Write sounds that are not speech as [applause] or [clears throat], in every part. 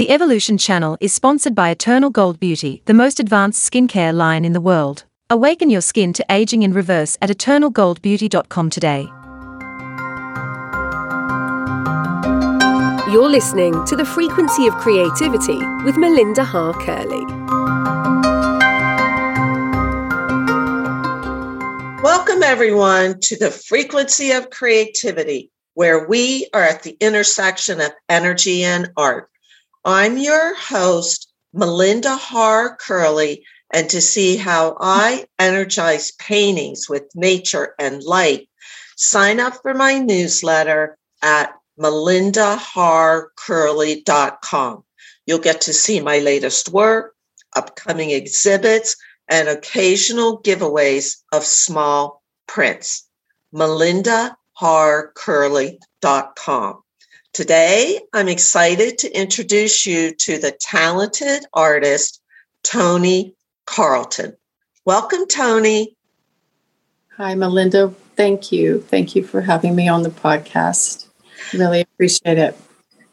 The Evolution channel is sponsored by Eternal Gold Beauty, the most advanced skincare line in the world. Awaken your skin to aging in reverse at eternalgoldbeauty.com today. You're listening to The Frequency of Creativity with Melinda Har Curley. Welcome, everyone, to The Frequency of Creativity, where we are at the intersection of energy and art. I'm your host, Melinda Har Curley, and to see how I energize paintings with nature and light, sign up for my newsletter at melindaharcurley.com. You'll get to see my latest work, upcoming exhibits, and occasional giveaways of small prints. melindaharcurley.com. Today, I'm excited to introduce you to the talented artist, Toni Carlton. Welcome, Toni. Hi, Melinda. Thank you. Thank you for having me on the podcast. Really appreciate it.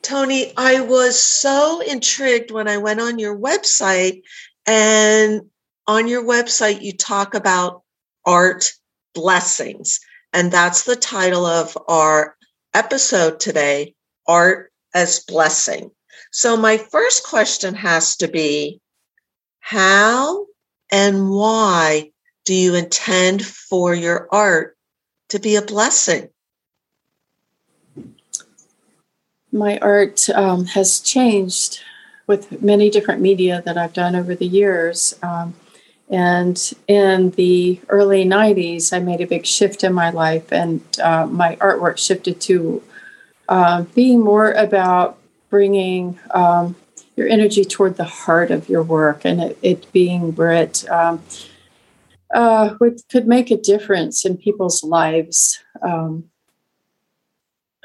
Toni, I was so intrigued when I went on your website, and on your website, you talk about art blessings. And that's the title of our episode today Art as Blessing. So, my first question has to be How and why do you intend for your art to be a blessing? my art um, has changed with many different media that I've done over the years. Um, and in the early 90s, I made a big shift in my life, and uh, my artwork shifted to uh, being more about bringing um, your energy toward the heart of your work and it, it being where it um, uh, could make a difference in people's lives. Um,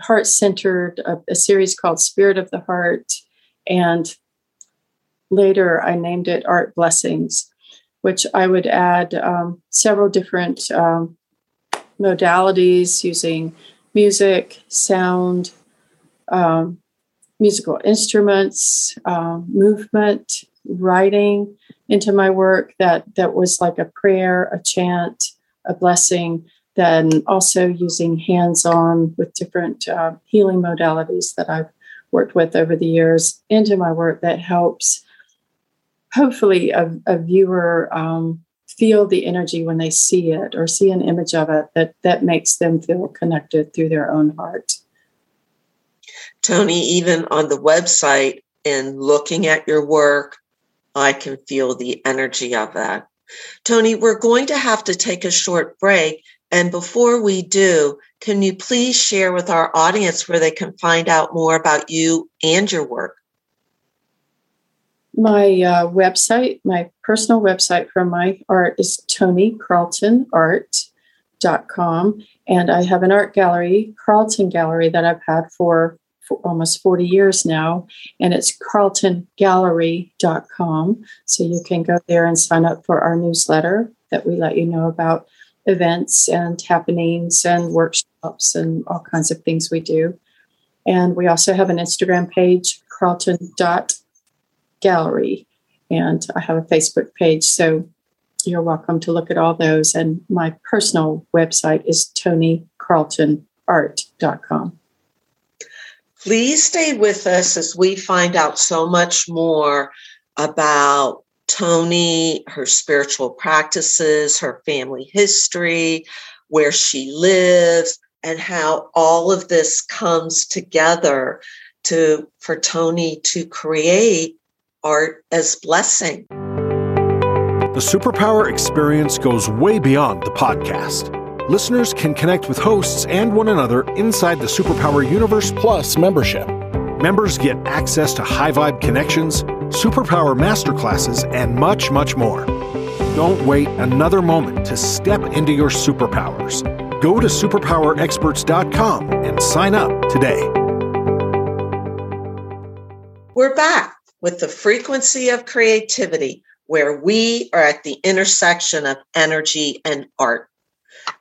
heart centered, a, a, series called Spirit of the Heart. And later I named it Art Blessings, which I would add um, several different um, modalities using music, sound, um, musical instruments, um, movement, writing into my work that, that was like a prayer, a chant, a blessing then also using hands on with different uh, healing modalities that I've worked with over the years into my work that helps hopefully a, a viewer um, feel the energy when they see it or see an image of it that, that makes them feel connected through their own heart. toni even on the website and looking at your work, I can feel the energy of that. toni we're going to have to take a short break and before we do, can you please share with our audience where they can find out more about you and your work? My uh, website, my personal website for my art is tonicarltonart.com. And I have an art gallery, Carlton Gallery, that I've had for, for almost 40 years now. And it's carltongallery.com. So you can go there and sign up for our newsletter that we let you know about events and happenings and workshops and all kinds of things we do. And we also have an Instagram page, carlton.gallery. And I have a Facebook page. So you're welcome to look at all those. And my personal website is tonicarltonart.com. Please stay with us as we find out so much more about Toni, her spiritual practices, her family history, where she lives, and how all of this comes together to for Toni to create art as blessing. The superpower experience goes way beyond the podcast. Listeners can connect with hosts and one another inside the Superpower Universe Plus membership. Members get access to high vibe connections superpower masterclasses, and much, much more. Don't wait another moment to step into your superpowers. Go to superpowerexperts.com and sign up today. We're back with the frequency of creativity, where we are at the intersection of energy and art.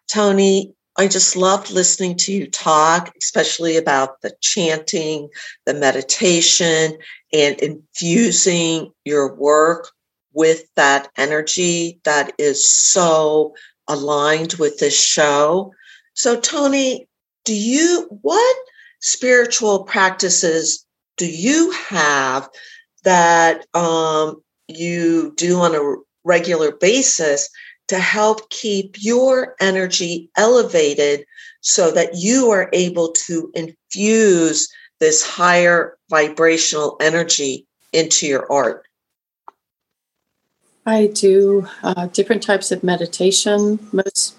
Toni, I just loved listening to you talk, especially about the chanting, the meditation, and infusing your work with that energy that is so aligned with this show. So, Toni, do you, what spiritual practices do you have that um, you do on a regular basis to help keep your energy elevated so that you are able to infuse this higher vibrational energy into your art? I do uh, different types of meditation, most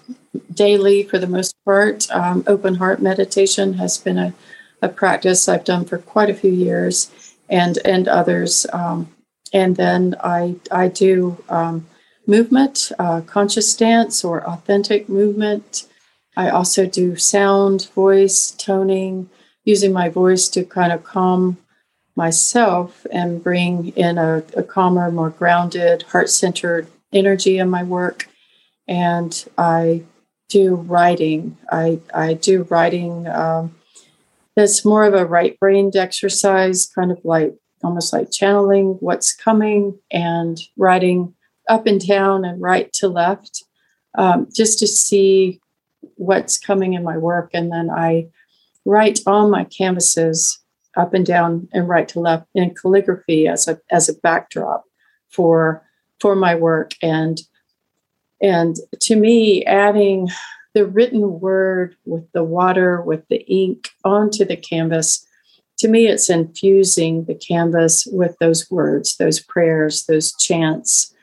daily for the most part. Um, open heart meditation has been a, a, practice I've done for quite a few years, and and others. Um, and then I I do um, movement, uh, conscious dance or authentic movement. I also do sound, voice, toning, using my voice to kind of calm myself and bring in a, a calmer, more grounded, heart centered energy in my work. And I do writing. I, I do writing um, that's more of a right brained exercise, kind of like almost like channeling what's coming and writing up and down and right to left um, just to see what's coming in my work. And then I write on my canvases up and down and right to left in calligraphy as a as a backdrop for for my work and and to me adding the written word with the water with the ink onto the canvas to me it's infusing the canvas with those words those prayers those chants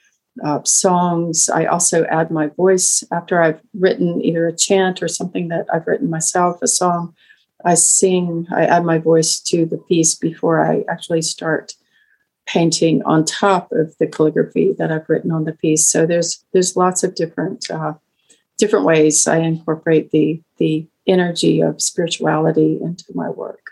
uh, songs i also add my voice after i've written either a chant or something that i've written myself a song I sing, I add my voice to the piece before I actually start painting on top of the calligraphy that I've written on the piece. So there's there's lots of different uh, different ways I incorporate the the energy of spirituality into my work.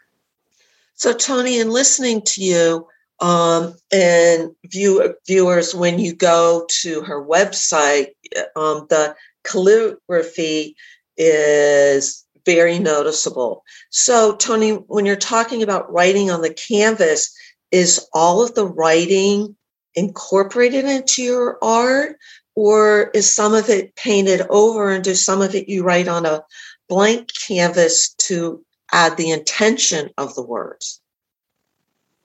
So Toni, in listening to you um, and view, viewers, when you go to her website, um, the calligraphy is very noticeable. So, Toni, when you're talking about writing on the canvas, is all of the writing incorporated into your art, or is some of it painted over and do some of it you write on a blank canvas to add the intention of the words?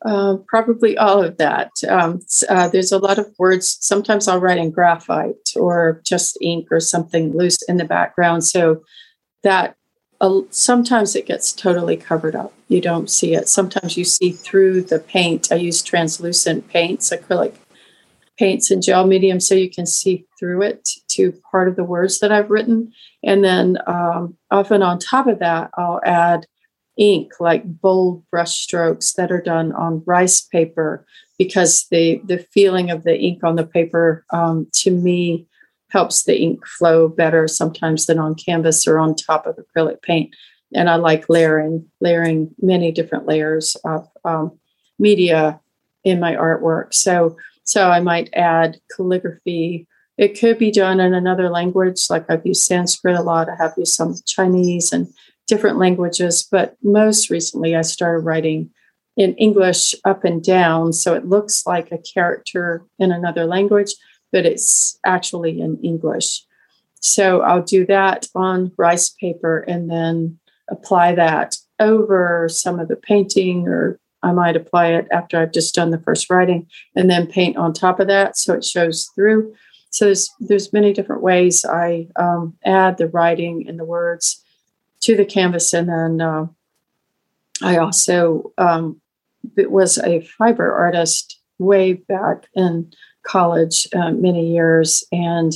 Uh, probably all of that. Um, uh, there's a lot of words. Sometimes I'll write in graphite or just ink or something loose in the background. So that sometimes it gets totally covered up. You don't see it. Sometimes you see through the paint. I use translucent paints, acrylic paints and gel medium, so you can see through it to part of the words that I've written. And then um, often on top of that, I'll add ink, like bold brush strokes that are done on rice paper, because the the feeling of the ink on the paper um, to me helps the ink flow better sometimes than on canvas or on top of acrylic paint. And I like layering, layering many different layers of um, media in my artwork. So, so I might add calligraphy. It could be done in another language, like I've used Sanskrit a lot. I have used some Chinese and different languages, but most recently I started writing in English up and down. So it looks like a character in another language but it's actually in English. So I'll do that on rice paper and then apply that over some of the painting, or I might apply it after I've just done the first writing and then paint on top of that so it shows through. So there's there's many different ways I um, add the writing and the words to the canvas, and then uh, I also um, was a fiber artist way back in college uh, many years. And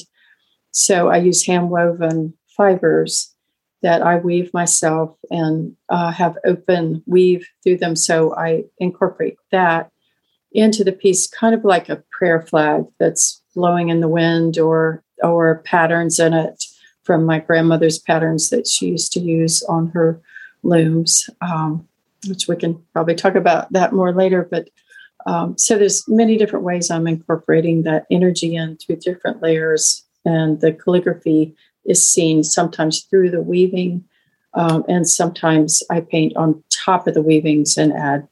so I use hand woven fibers that I weave myself and uh, have open weave through them. So I incorporate that into the piece, kind of like a prayer flag that's blowing in the wind or or patterns in it from my grandmother's patterns that she used to use on her looms, um, which we can probably talk about that more later. But um, so there's many different ways I'm incorporating that energy in through different layers, and the calligraphy is seen sometimes through the weaving, um, and sometimes I paint on top of the weavings and add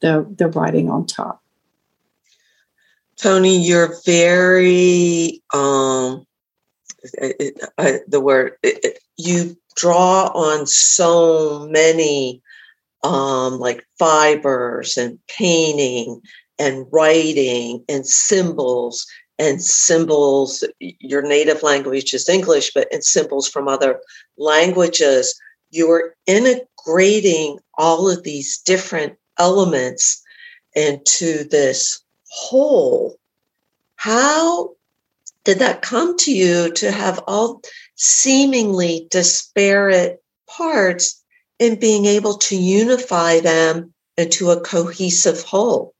the the writing on top. Toni, you're very um, the word you draw on so many um, like fibers and painting and writing and symbols and symbols your native language is english but in symbols from other languages you're integrating all of these different elements into this whole how did that come to you to have all seemingly disparate parts and being able to unify them into a cohesive whole?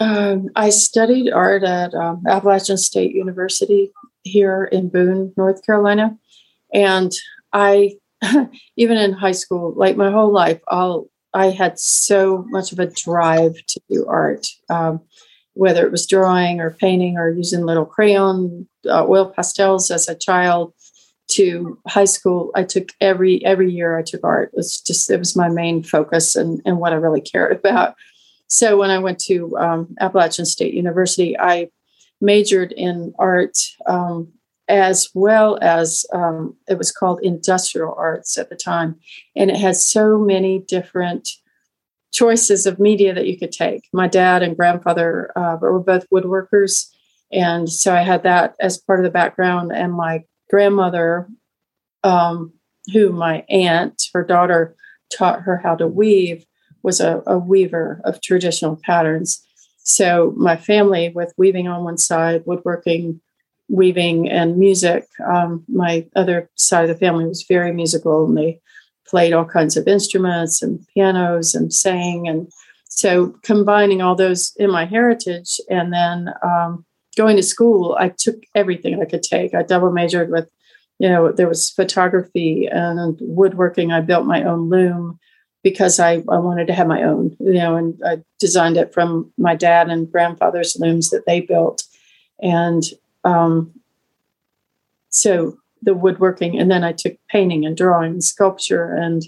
Um, I studied art at um, Appalachian State University here in Boone, North Carolina. And I, [laughs] even in high school, like my whole life, I had so much of a drive to do art. Um, whether it was drawing or painting or using little crayon uh, oil pastels as a child to high school i took every every year i took art it was just it was my main focus and, and what i really cared [laughs] about so when i went to um, appalachian state university i majored in art um, as well as um, it was called industrial arts at the time and it had so many different choices of media that you could take. My dad and grandfather uh, were both woodworkers. And so I had that as part of the background. And my grandmother, um, who my aunt, her daughter, taught her how to weave, was a, a weaver of traditional patterns. So my family, with weaving on one side, woodworking, weaving, and music, um, my other side of the family was very musical, and they played all kinds of instruments and pianos and sang. And so combining all those in my heritage and then um, going to school, I took everything I could take. I double majored with, you know, there was photography and woodworking. I built my own loom because I, I wanted to have my own, you know, and I designed it from my dad and grandfather's looms that they built. And um, so the woodworking, and then I took painting and drawing, and sculpture, and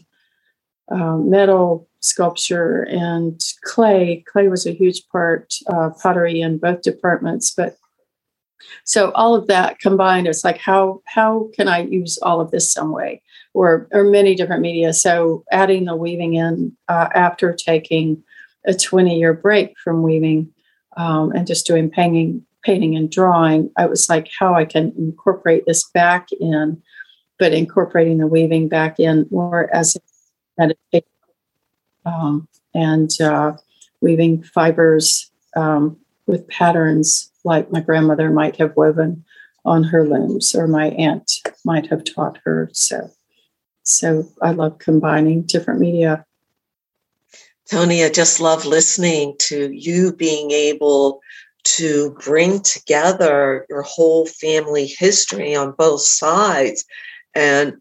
um, metal sculpture and clay. Clay was a huge part, uh, pottery in both departments. But so all of that combined, it's like how how can I use all of this some way, or or many different media. So adding the weaving in uh, after taking a twenty year break from weaving um, and just doing painting painting and drawing, I was like, how I can incorporate this back in, but incorporating the weaving back in more as a meditation um, and uh, weaving fibers um, with patterns like my grandmother might have woven on her looms or my aunt might have taught her. So, so I love combining different media. Toni, I just love listening to you being able to bring together your whole family history on both sides and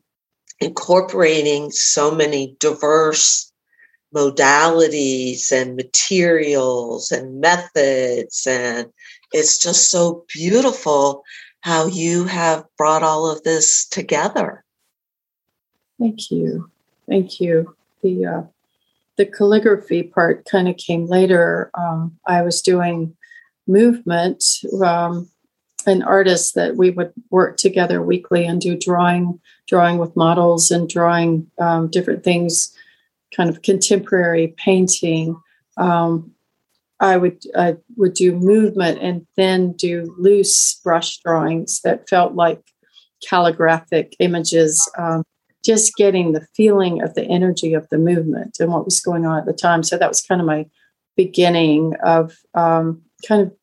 incorporating so many diverse modalities and materials and methods and it's just so beautiful how you have brought all of this together thank you thank you the uh, the calligraphy part kind of came later um, i was doing movement, um, an artist that we would work together weekly and do drawing, drawing with models and drawing um, different things, kind of contemporary painting. Um, I would I would do movement and then do loose brush drawings that felt like calligraphic images. Um, just getting the feeling of the energy of the movement and what was going on at the time. So that was kind of my beginning of um, kind of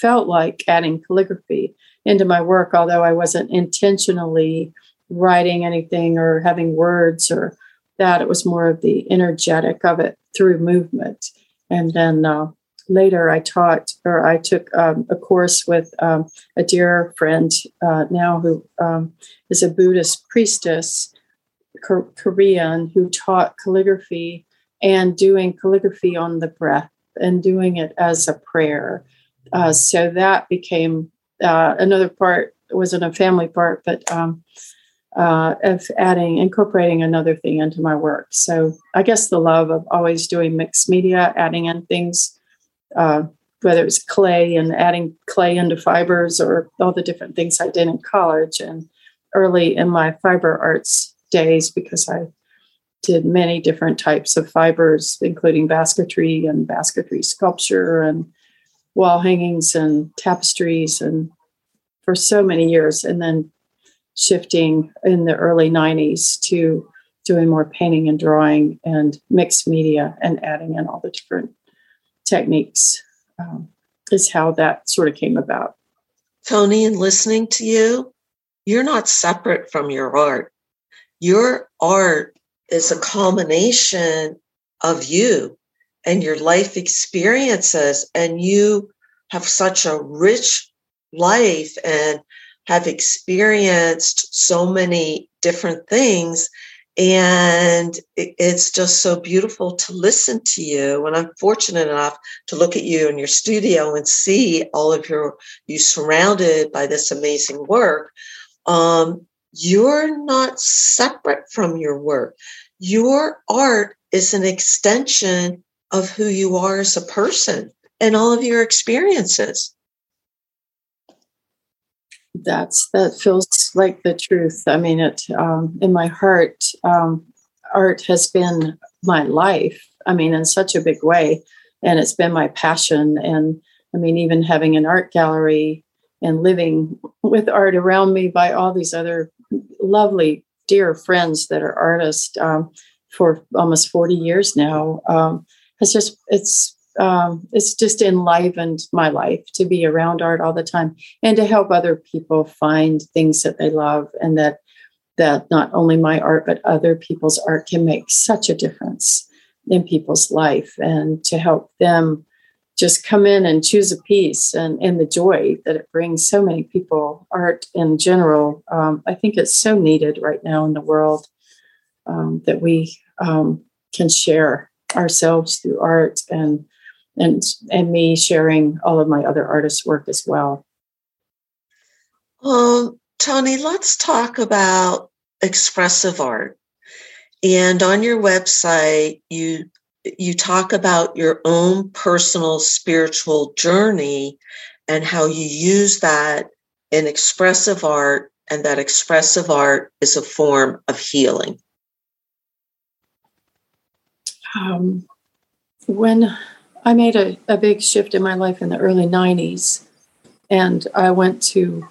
felt like adding calligraphy into my work, although I wasn't intentionally writing anything or having words or that. It was more of the energetic of it through movement. And then uh, later I taught or I took um, a course with um, a dear friend uh, now who um, is a Buddhist priestess, Korean, who taught calligraphy and doing calligraphy on the breath and doing it as a prayer uh, so that became uh, another part wasn't a family part, but um, uh, of adding, incorporating another thing into my work. So I guess the love of always doing mixed media, adding in things, uh, whether it was clay and adding clay into fibers or all the different things I did in college and early in my fiber arts days, because I did many different types of fibers, including basketry and basketry sculpture and wall hangings and tapestries and for so many years. And then shifting in the early 90s to doing more painting and drawing and mixed media and adding in all the different techniques um, is how that sort of came about. toni in listening to you, you're not separate from your art. Your art is a culmination of you and your life experiences, and you have such a rich life and have experienced so many different things. And it's just so beautiful to listen to you. And i'm fortunate enough to look at you in your studio and see all of your you surrounded by this amazing work. Um, you're not separate from your work your art is an extension of who you are as a person and all of your experiences that's that feels like the truth. I mean, it um, in my heart, um, art has been my life. I mean, in such a big way, and it's been my passion. And I mean, even having an art gallery and living with art around me by all these other lovely, dear friends that are artists um, for almost forty years now. Um, has just it's um, it's just enlivened my life to be around art all the time and to help other people find things that they love and that that not only my art but other people's art can make such a difference in people's life and to help them just come in and choose a piece and, and the joy that it brings so many people art in general um, i think it's so needed right now in the world um, that we um, can share ourselves through art and and and me sharing all of my other artists' work as well. Well, Toni, let's talk about expressive art. And on your website, you you talk about your own personal spiritual journey and how you use that in expressive art, and that expressive art is a form of healing. Um, when I made a, a big shift in my life in the early 90s. And I went to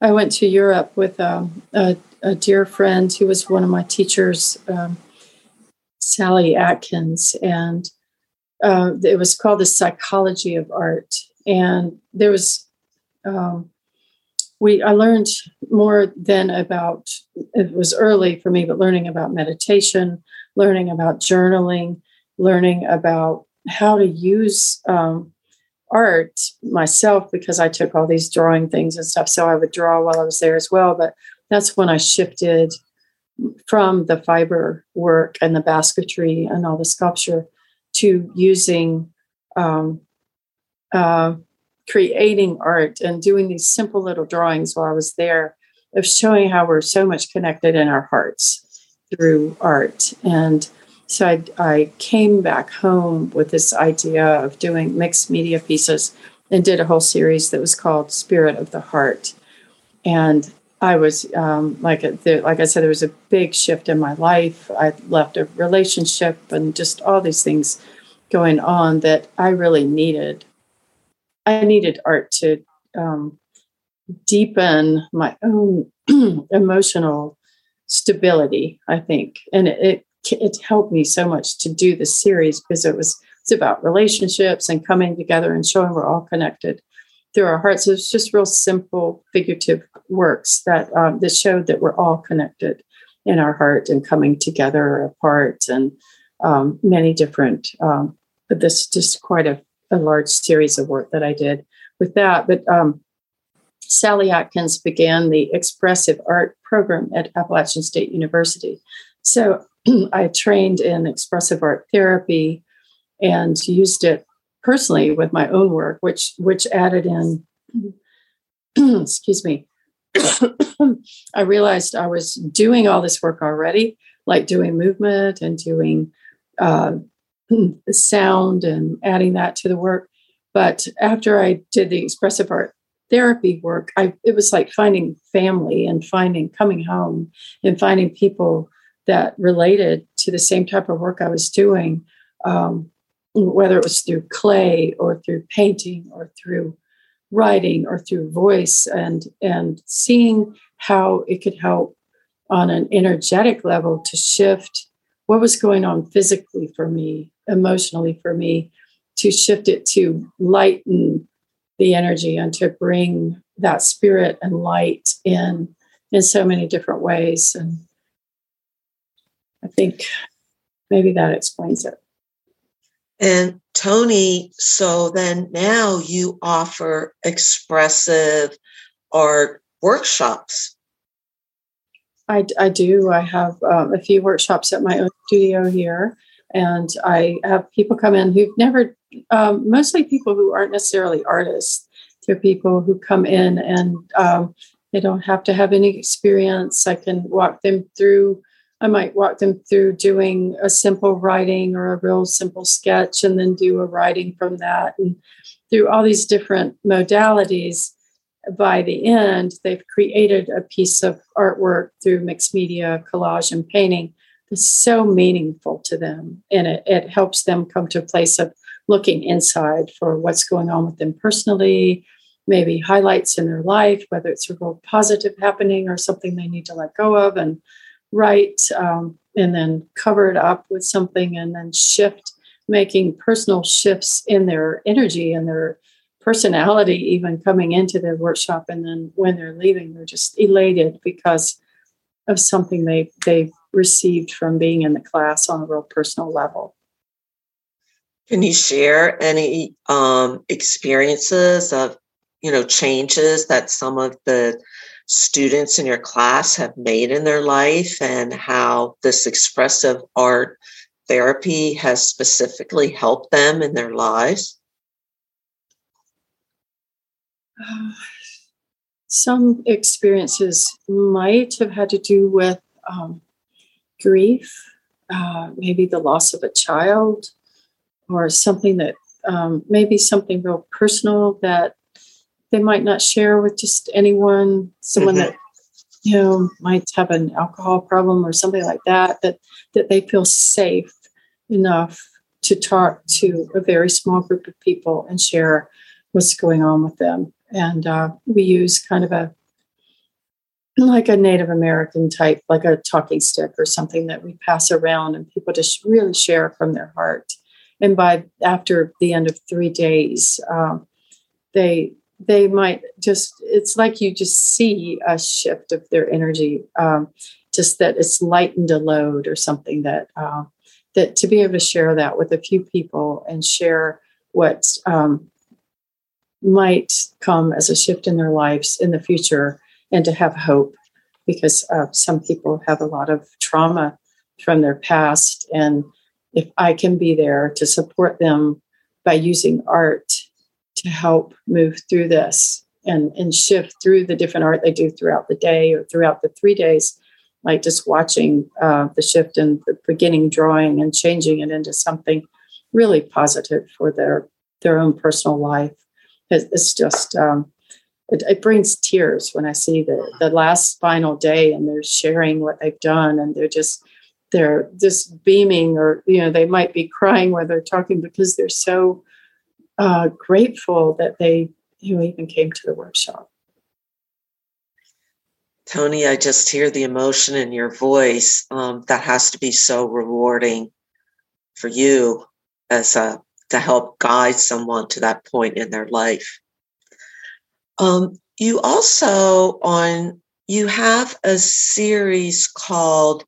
I went to Europe with um, a, a, dear friend who was one of my teachers, um, Sally Atkins, and uh, it was called the Psychology of Art. And there was um, we I learned more than about it was early for me, but learning about meditation, learning about journaling, learning about how to use um, art myself because I took all these drawing things and stuff. So I would draw while I was there as well. But that's when I shifted from the fiber work and the basketry and all the sculpture to using um, uh, creating art and doing these simple little drawings while I was there of showing how we're so much connected in our hearts through art. And so I, I came back home with this idea of doing mixed media pieces and did a whole series that was called Spirit of the Heart. And I was um, like, there, like I said, there was a big shift in my life. I left a relationship and just all these things going on that I really needed. I needed art to um, deepen my own [clears throat] emotional stability. I think, and it, it it helped me so much to do this series because it was it's about relationships and coming together and showing we're all connected through our hearts. It was just real simple figurative works that um, that showed that we're all connected in our heart and coming together apart and um, many different. Um, but this just quite a, a, large series of work that I did with that. But um, Sally Atkins began the expressive art program at Appalachian State University. So [clears throat] I trained in expressive art therapy and used it personally with my own work, which which added in, [clears throat] excuse me, [coughs] I realized I was doing all this work already, like doing movement and doing uh, [clears throat] sound and adding that to the work. But after I did the expressive art therapy work, I it was like finding family and finding coming home and finding people that related to the same type of work I was doing, um, whether it was through clay or through painting or through writing or through voice, and and seeing how it could help on an energetic level to shift what was going on physically for me, emotionally for me, to shift it to lighten the energy and to bring that spirit and light in in so many different ways. And i think maybe that explains it. And toni so then now you offer expressive art workshops i, I do i have um, a few workshops at my own studio here and i have people come in who've never um, mostly people who aren't necessarily artists. They're people who come in and um, they don't have to have any experience. I can walk them through. I might walk them through doing a simple writing or a real simple sketch, and then do a writing from that, and through all these different modalities. By the end, they've created a piece of artwork through mixed media, collage, and painting that's so meaningful to them, and it, it helps them come to a place of looking inside for what's going on with them personally, maybe highlights in their life, whether it's a real positive happening or something they need to let go of and write, um, and then cover it up with something and then shift, making personal shifts in their energy and their personality, even coming into their workshop. And then when they're leaving, they're just elated because of something they, they received from being in the class on a real personal level. Can you share any um, experiences of, you know, changes that some of the students in your class have made in their life and how this expressive art therapy has specifically helped them in their lives? [sighs] Some experiences might have had to do with um, grief, uh, maybe the loss of a child, or something that um, maybe something real personal that they might not share with just anyone, someone mm-hmm. that you know might have an alcohol problem or something like that, that that they feel safe enough to talk to a very small group of people and share what's going on with them. And uh, we use kind of a like a Native American type, like a talking stick or something that we pass around, and people just really share from their heart and by after the end of three days, um, they they might just it's like you just see a shift of their energy, um, just that it's lightened a load or something that uh, that to be able to share that with a few people and share what um, might come as a shift in their lives in the future and to have hope because uh, some people have a lot of trauma from their past. And if I can be there to support them by using art to help move through this and, and shift through the different art they do throughout the day or throughout the three days, like just watching uh, the shift in the beginning drawing and changing it into something really positive for their their own personal life. It's just um, it, it, brings tears when I see the the last final day and they're sharing what they've done and they're just they're just beaming or you know they might be crying while they're talking because they're so uh, grateful that they you know even came to the workshop toni i just hear the emotion in your voice um, that has to be so rewarding for you as a to help guide someone to that point in their life um, you also on you have a series called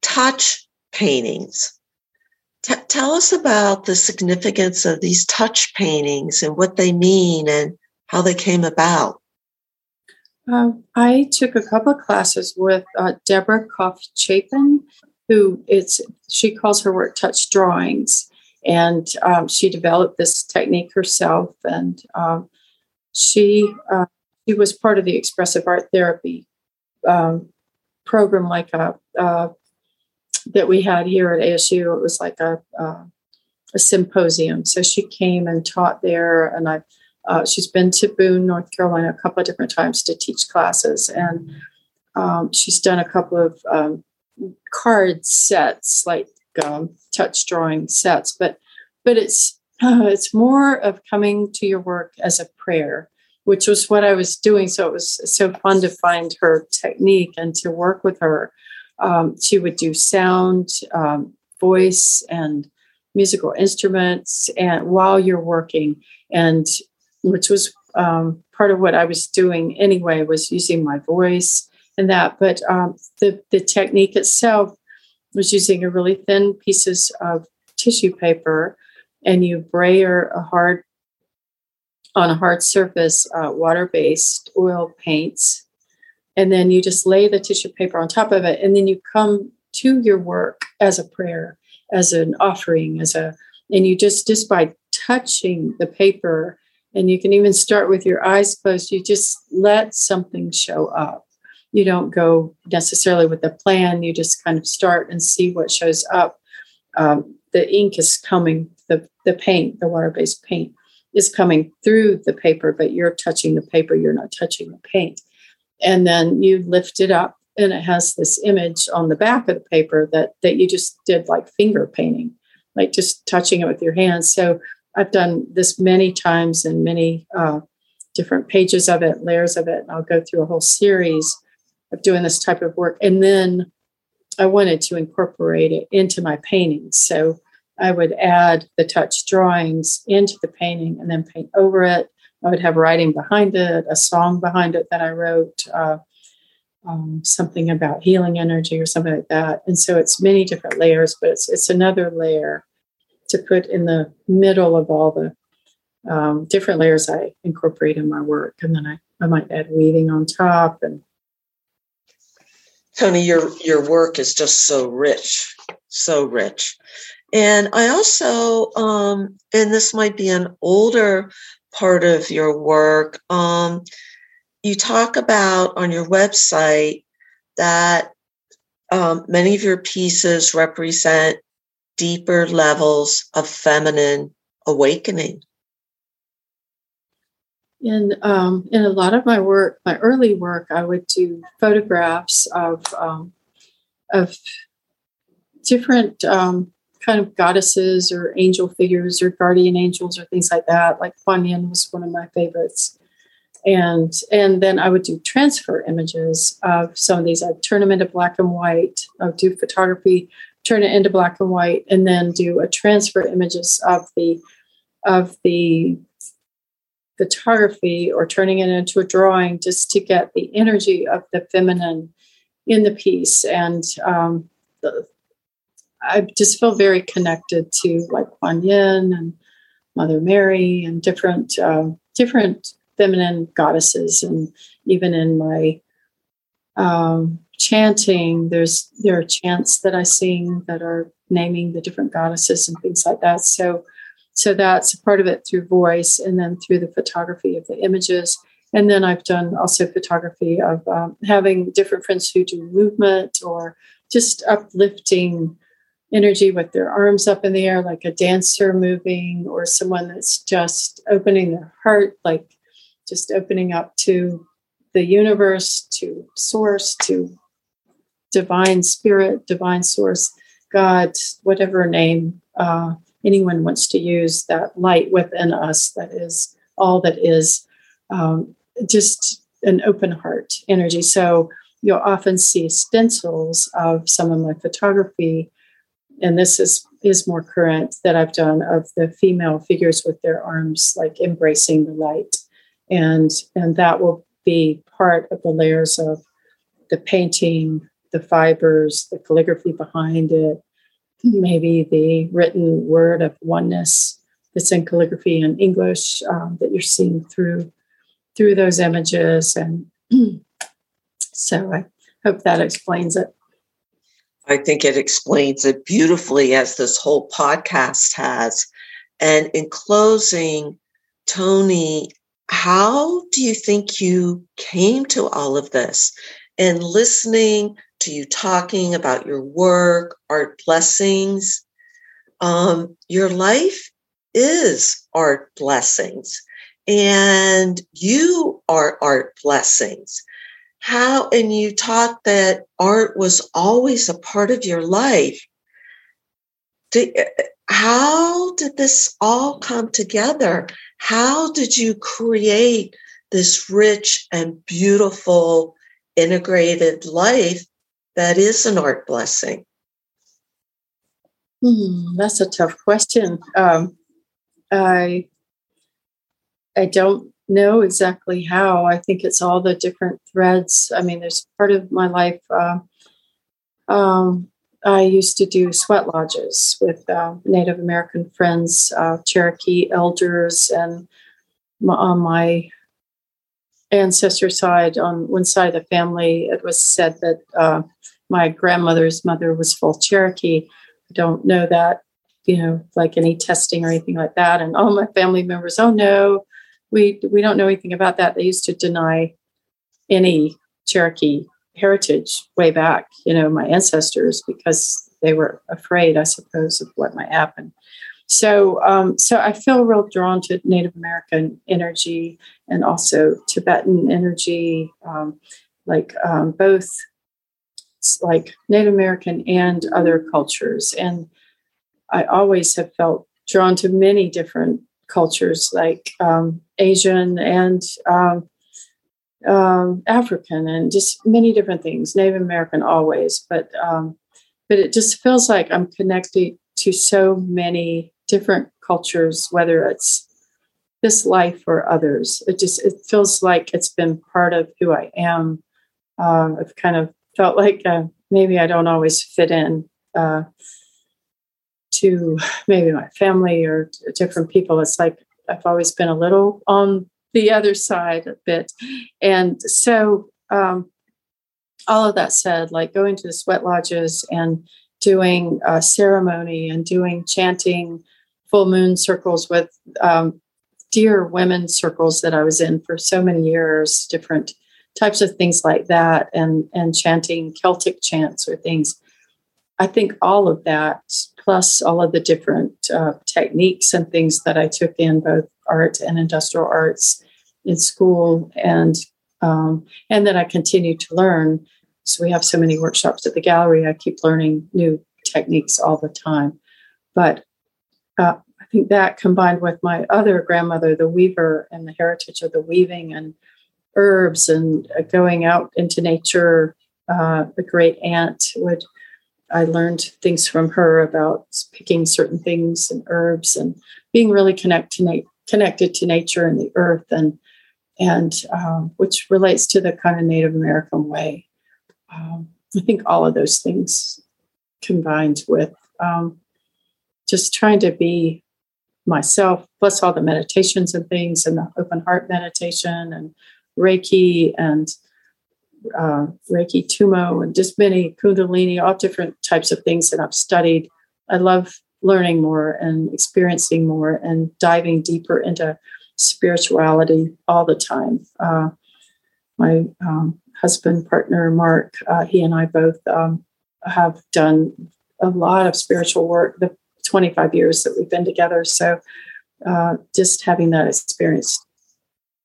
touch paintings. T- tell us about the significance of these touch paintings and what they mean and how they came about. Um, I took a couple of classes with uh, Deborah Koff Chapin, who it's she calls her work touch drawings, and um, she developed this technique herself. And um, she uh, she was part of the expressive art therapy um, program, like a uh, that we had here at ASU. It was like a uh, a symposium. So she came and taught there, and I. Uh, she's been to Boone, North Carolina, a couple of different times to teach classes, and um, she's done a couple of um, card sets, like um, touch drawing sets. But but it's uh, [laughs] it's more of coming to your work as a prayer which was what I was doing. So it was so fun to find her technique and to work with her. Um, she would do sound, um, voice, and musical instruments, and while you're working, and which was um, part of what I was doing anyway was using my voice and that. But um, the the technique itself was using a really thin pieces of tissue paper, and you brayer a hard on a hard surface uh, water based oil paints. And then you just lay the tissue paper on top of it. And then you come to your work as a prayer, as an offering, as a, and you just, just by touching the paper, and you can even start with your eyes closed, you just let something show up. You don't go necessarily with a plan, you just kind of start and see what shows up. Um, the ink is coming, the, the paint, the water based paint is coming through the paper, but you're touching the paper, you're not touching the paint. And then you lift it up and it has this image on the back of the paper that that you just did like finger painting, like just touching it with your hands. So I've done this many times and many uh, different pages of it, layers of it, and I'll go through a whole series of doing this type of work. And then I wanted to incorporate it into my paintings. So I would add the touch drawings into the painting and then paint over it. I would have writing behind it, a song behind it that I wrote, uh, um, something about healing energy or something like that. And so it's many different layers, but it's it's another layer to put in the middle of all the um, different layers I incorporate in my work, and then I, I might add weaving on top. And Toni, your your work is just so rich, so rich. And I also, um, and this might be an older part of your work, um, you talk about on your website that um, many of your pieces represent deeper levels of feminine awakening. In um, in a lot of my work, my early work, I would do photographs of um, of different um, kind of goddesses or angel figures or guardian angels or things like that. Like Kuan Yin was one of my favorites. And and then I would do transfer images of some of these. I'd turn them into black and white. I would do photography, turn it into black and white, and then do a transfer images of the of the photography or turning it into a drawing just to get the energy of the feminine in the piece and um, the, I just feel very connected to like Kuan Yin and Mother Mary and different uh, different feminine goddesses, and even in my um, chanting, there's there are chants that I sing that are naming the different goddesses and things like that. So, so that's part of it through voice, and then through the photography of the images. And then I've done also photography of um, having different friends who do movement or just uplifting energy with their arms up in the air, like a dancer moving, or someone that's just opening their heart, like just opening up to the universe, to source, to divine spirit, divine source, God, whatever name uh, anyone wants to use, that light within us that is all that is um, just an open heart energy. So you'll often see stencils of some of my photography and this is is more current that I've done of the female figures with their arms like embracing the light, and and that will be part of the layers of the painting, the fibers, the calligraphy behind it, maybe the written word of oneness that's in calligraphy in English um, that you're seeing through through those images, and [clears throat] so I hope that explains it. I think it explains it beautifully, as this whole podcast has. And in closing, Toni, how do you think you came to all of this? And listening to you talking about your work, art blessings, um, your life is art blessings, and you are art blessings. How, and you taught that art was always a part of your life. Did, how did this all come together? How did you create this rich and beautiful integrated life that is an art blessing? Hmm, that's a tough question. Um, I I don't know exactly how. I think it's all the different threads. I mean, there's part of my life. Uh, um, I used to do sweat lodges with uh, Native American friends, uh, Cherokee elders, and my, on my ancestor side, on one side of the family, it was said that uh, my grandmother's mother was full Cherokee. I don't know that, you know, like any testing or anything like that. And all my family members, oh no, we we don't know anything about that. They used to deny any Cherokee heritage way back, you know, my ancestors, because they were afraid, I suppose, of what might happen. So, um, so I feel real drawn to Native American energy and also Tibetan energy, um, like um, both like Native American and other cultures. And I always have felt drawn to many different cultures, like um, Asian and um, um, African, and just many different things. Native American always, but um, but it just feels like I'm connected to so many different cultures, whether it's this life or others. It just it feels like it's been part of who I am. Um, I've kind of felt like uh, maybe I don't always fit in uh, to maybe my family or different people. It's like I've always been a little on the other side a bit. And so, um, all of that said, like going to the sweat lodges and doing a ceremony and doing chanting full moon circles with um, dear women circles that I was in for so many years, different types of things like that, and and chanting Celtic chants or things. I think all of that, plus all of the different uh, techniques and things that I took in both art and industrial arts in school, and um, and that I continue to learn. So we have so many workshops at the gallery. I keep learning new techniques all the time. But uh, I think that combined with my other grandmother, the weaver, and the heritage of the weaving and herbs and uh, going out into nature. Uh, the great aunt would I learned things from her about picking certain things and herbs and being really connect to na- connected to nature and the earth and and um, which relates to the kind of Native American way. Um, I think all of those things combined with um, just trying to be myself, plus all the meditations and things, and the open heart meditation and Reiki and uh, Reiki Tumo and just many Kundalini, all different types of things that I've studied. I love learning more and experiencing more and diving deeper into spirituality all the time. Uh, my um, husband, partner, Mark, uh, he and I both um, have done a lot of spiritual work the 25 years that we've been together. So uh, just having that experience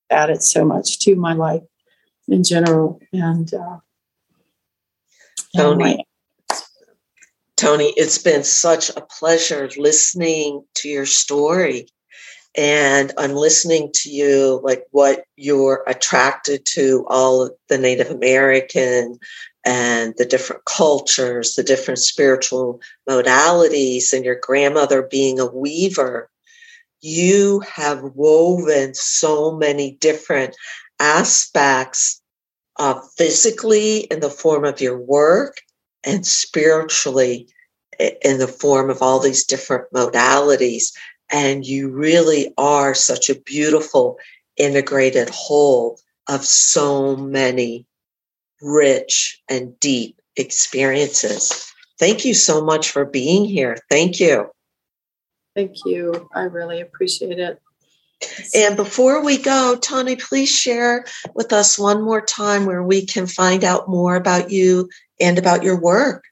added so much to my life in general. And uh, Toni, Toni, it's been such a pleasure listening to your story. And I'm listening to you, like what you're attracted to, all of the Native American and the different cultures, the different spiritual modalities, and your grandmother being a weaver. You have woven so many different aspects uh, physically in the form of your work and spiritually in the form of all these different modalities. And you really are such a beautiful integrated whole of so many rich and deep experiences. Thank you so much for being here. Thank you. Thank you. I really appreciate it. And before we go, Toni, please share with us one more time where we can find out more about you and about your work.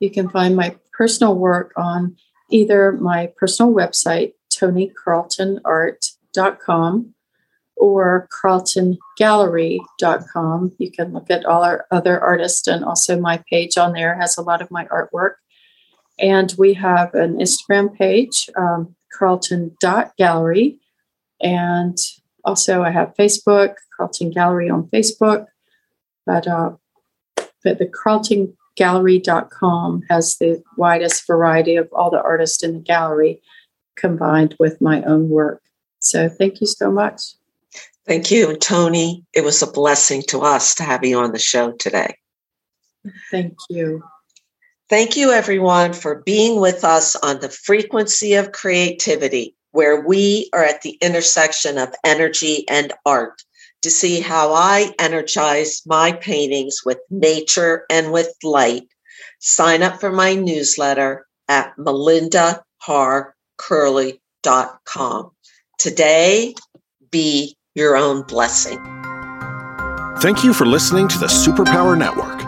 You can find my personal work on either my personal website, tonicarltonart.com, or carltongallery.com. You can look at all our other artists, and also my page on there has a lot of my artwork. And we have an Instagram page, um, carlton.gallery. And also, I have Facebook, Carlton Gallery on Facebook. But, uh, but the carltongallery.com has the widest variety of all the artists in the gallery combined with my own work. So, thank you so much. Thank you, Toni. It was a blessing to us to have you on the show today. Thank you. Thank you, everyone, for being with us on the frequency of creativity, where we are at the intersection of energy and art to see how I energize my paintings with nature and with light. Sign up for my newsletter at melindaharcurley.com. Today, be your own blessing. Thank you for listening to the Superpower Network.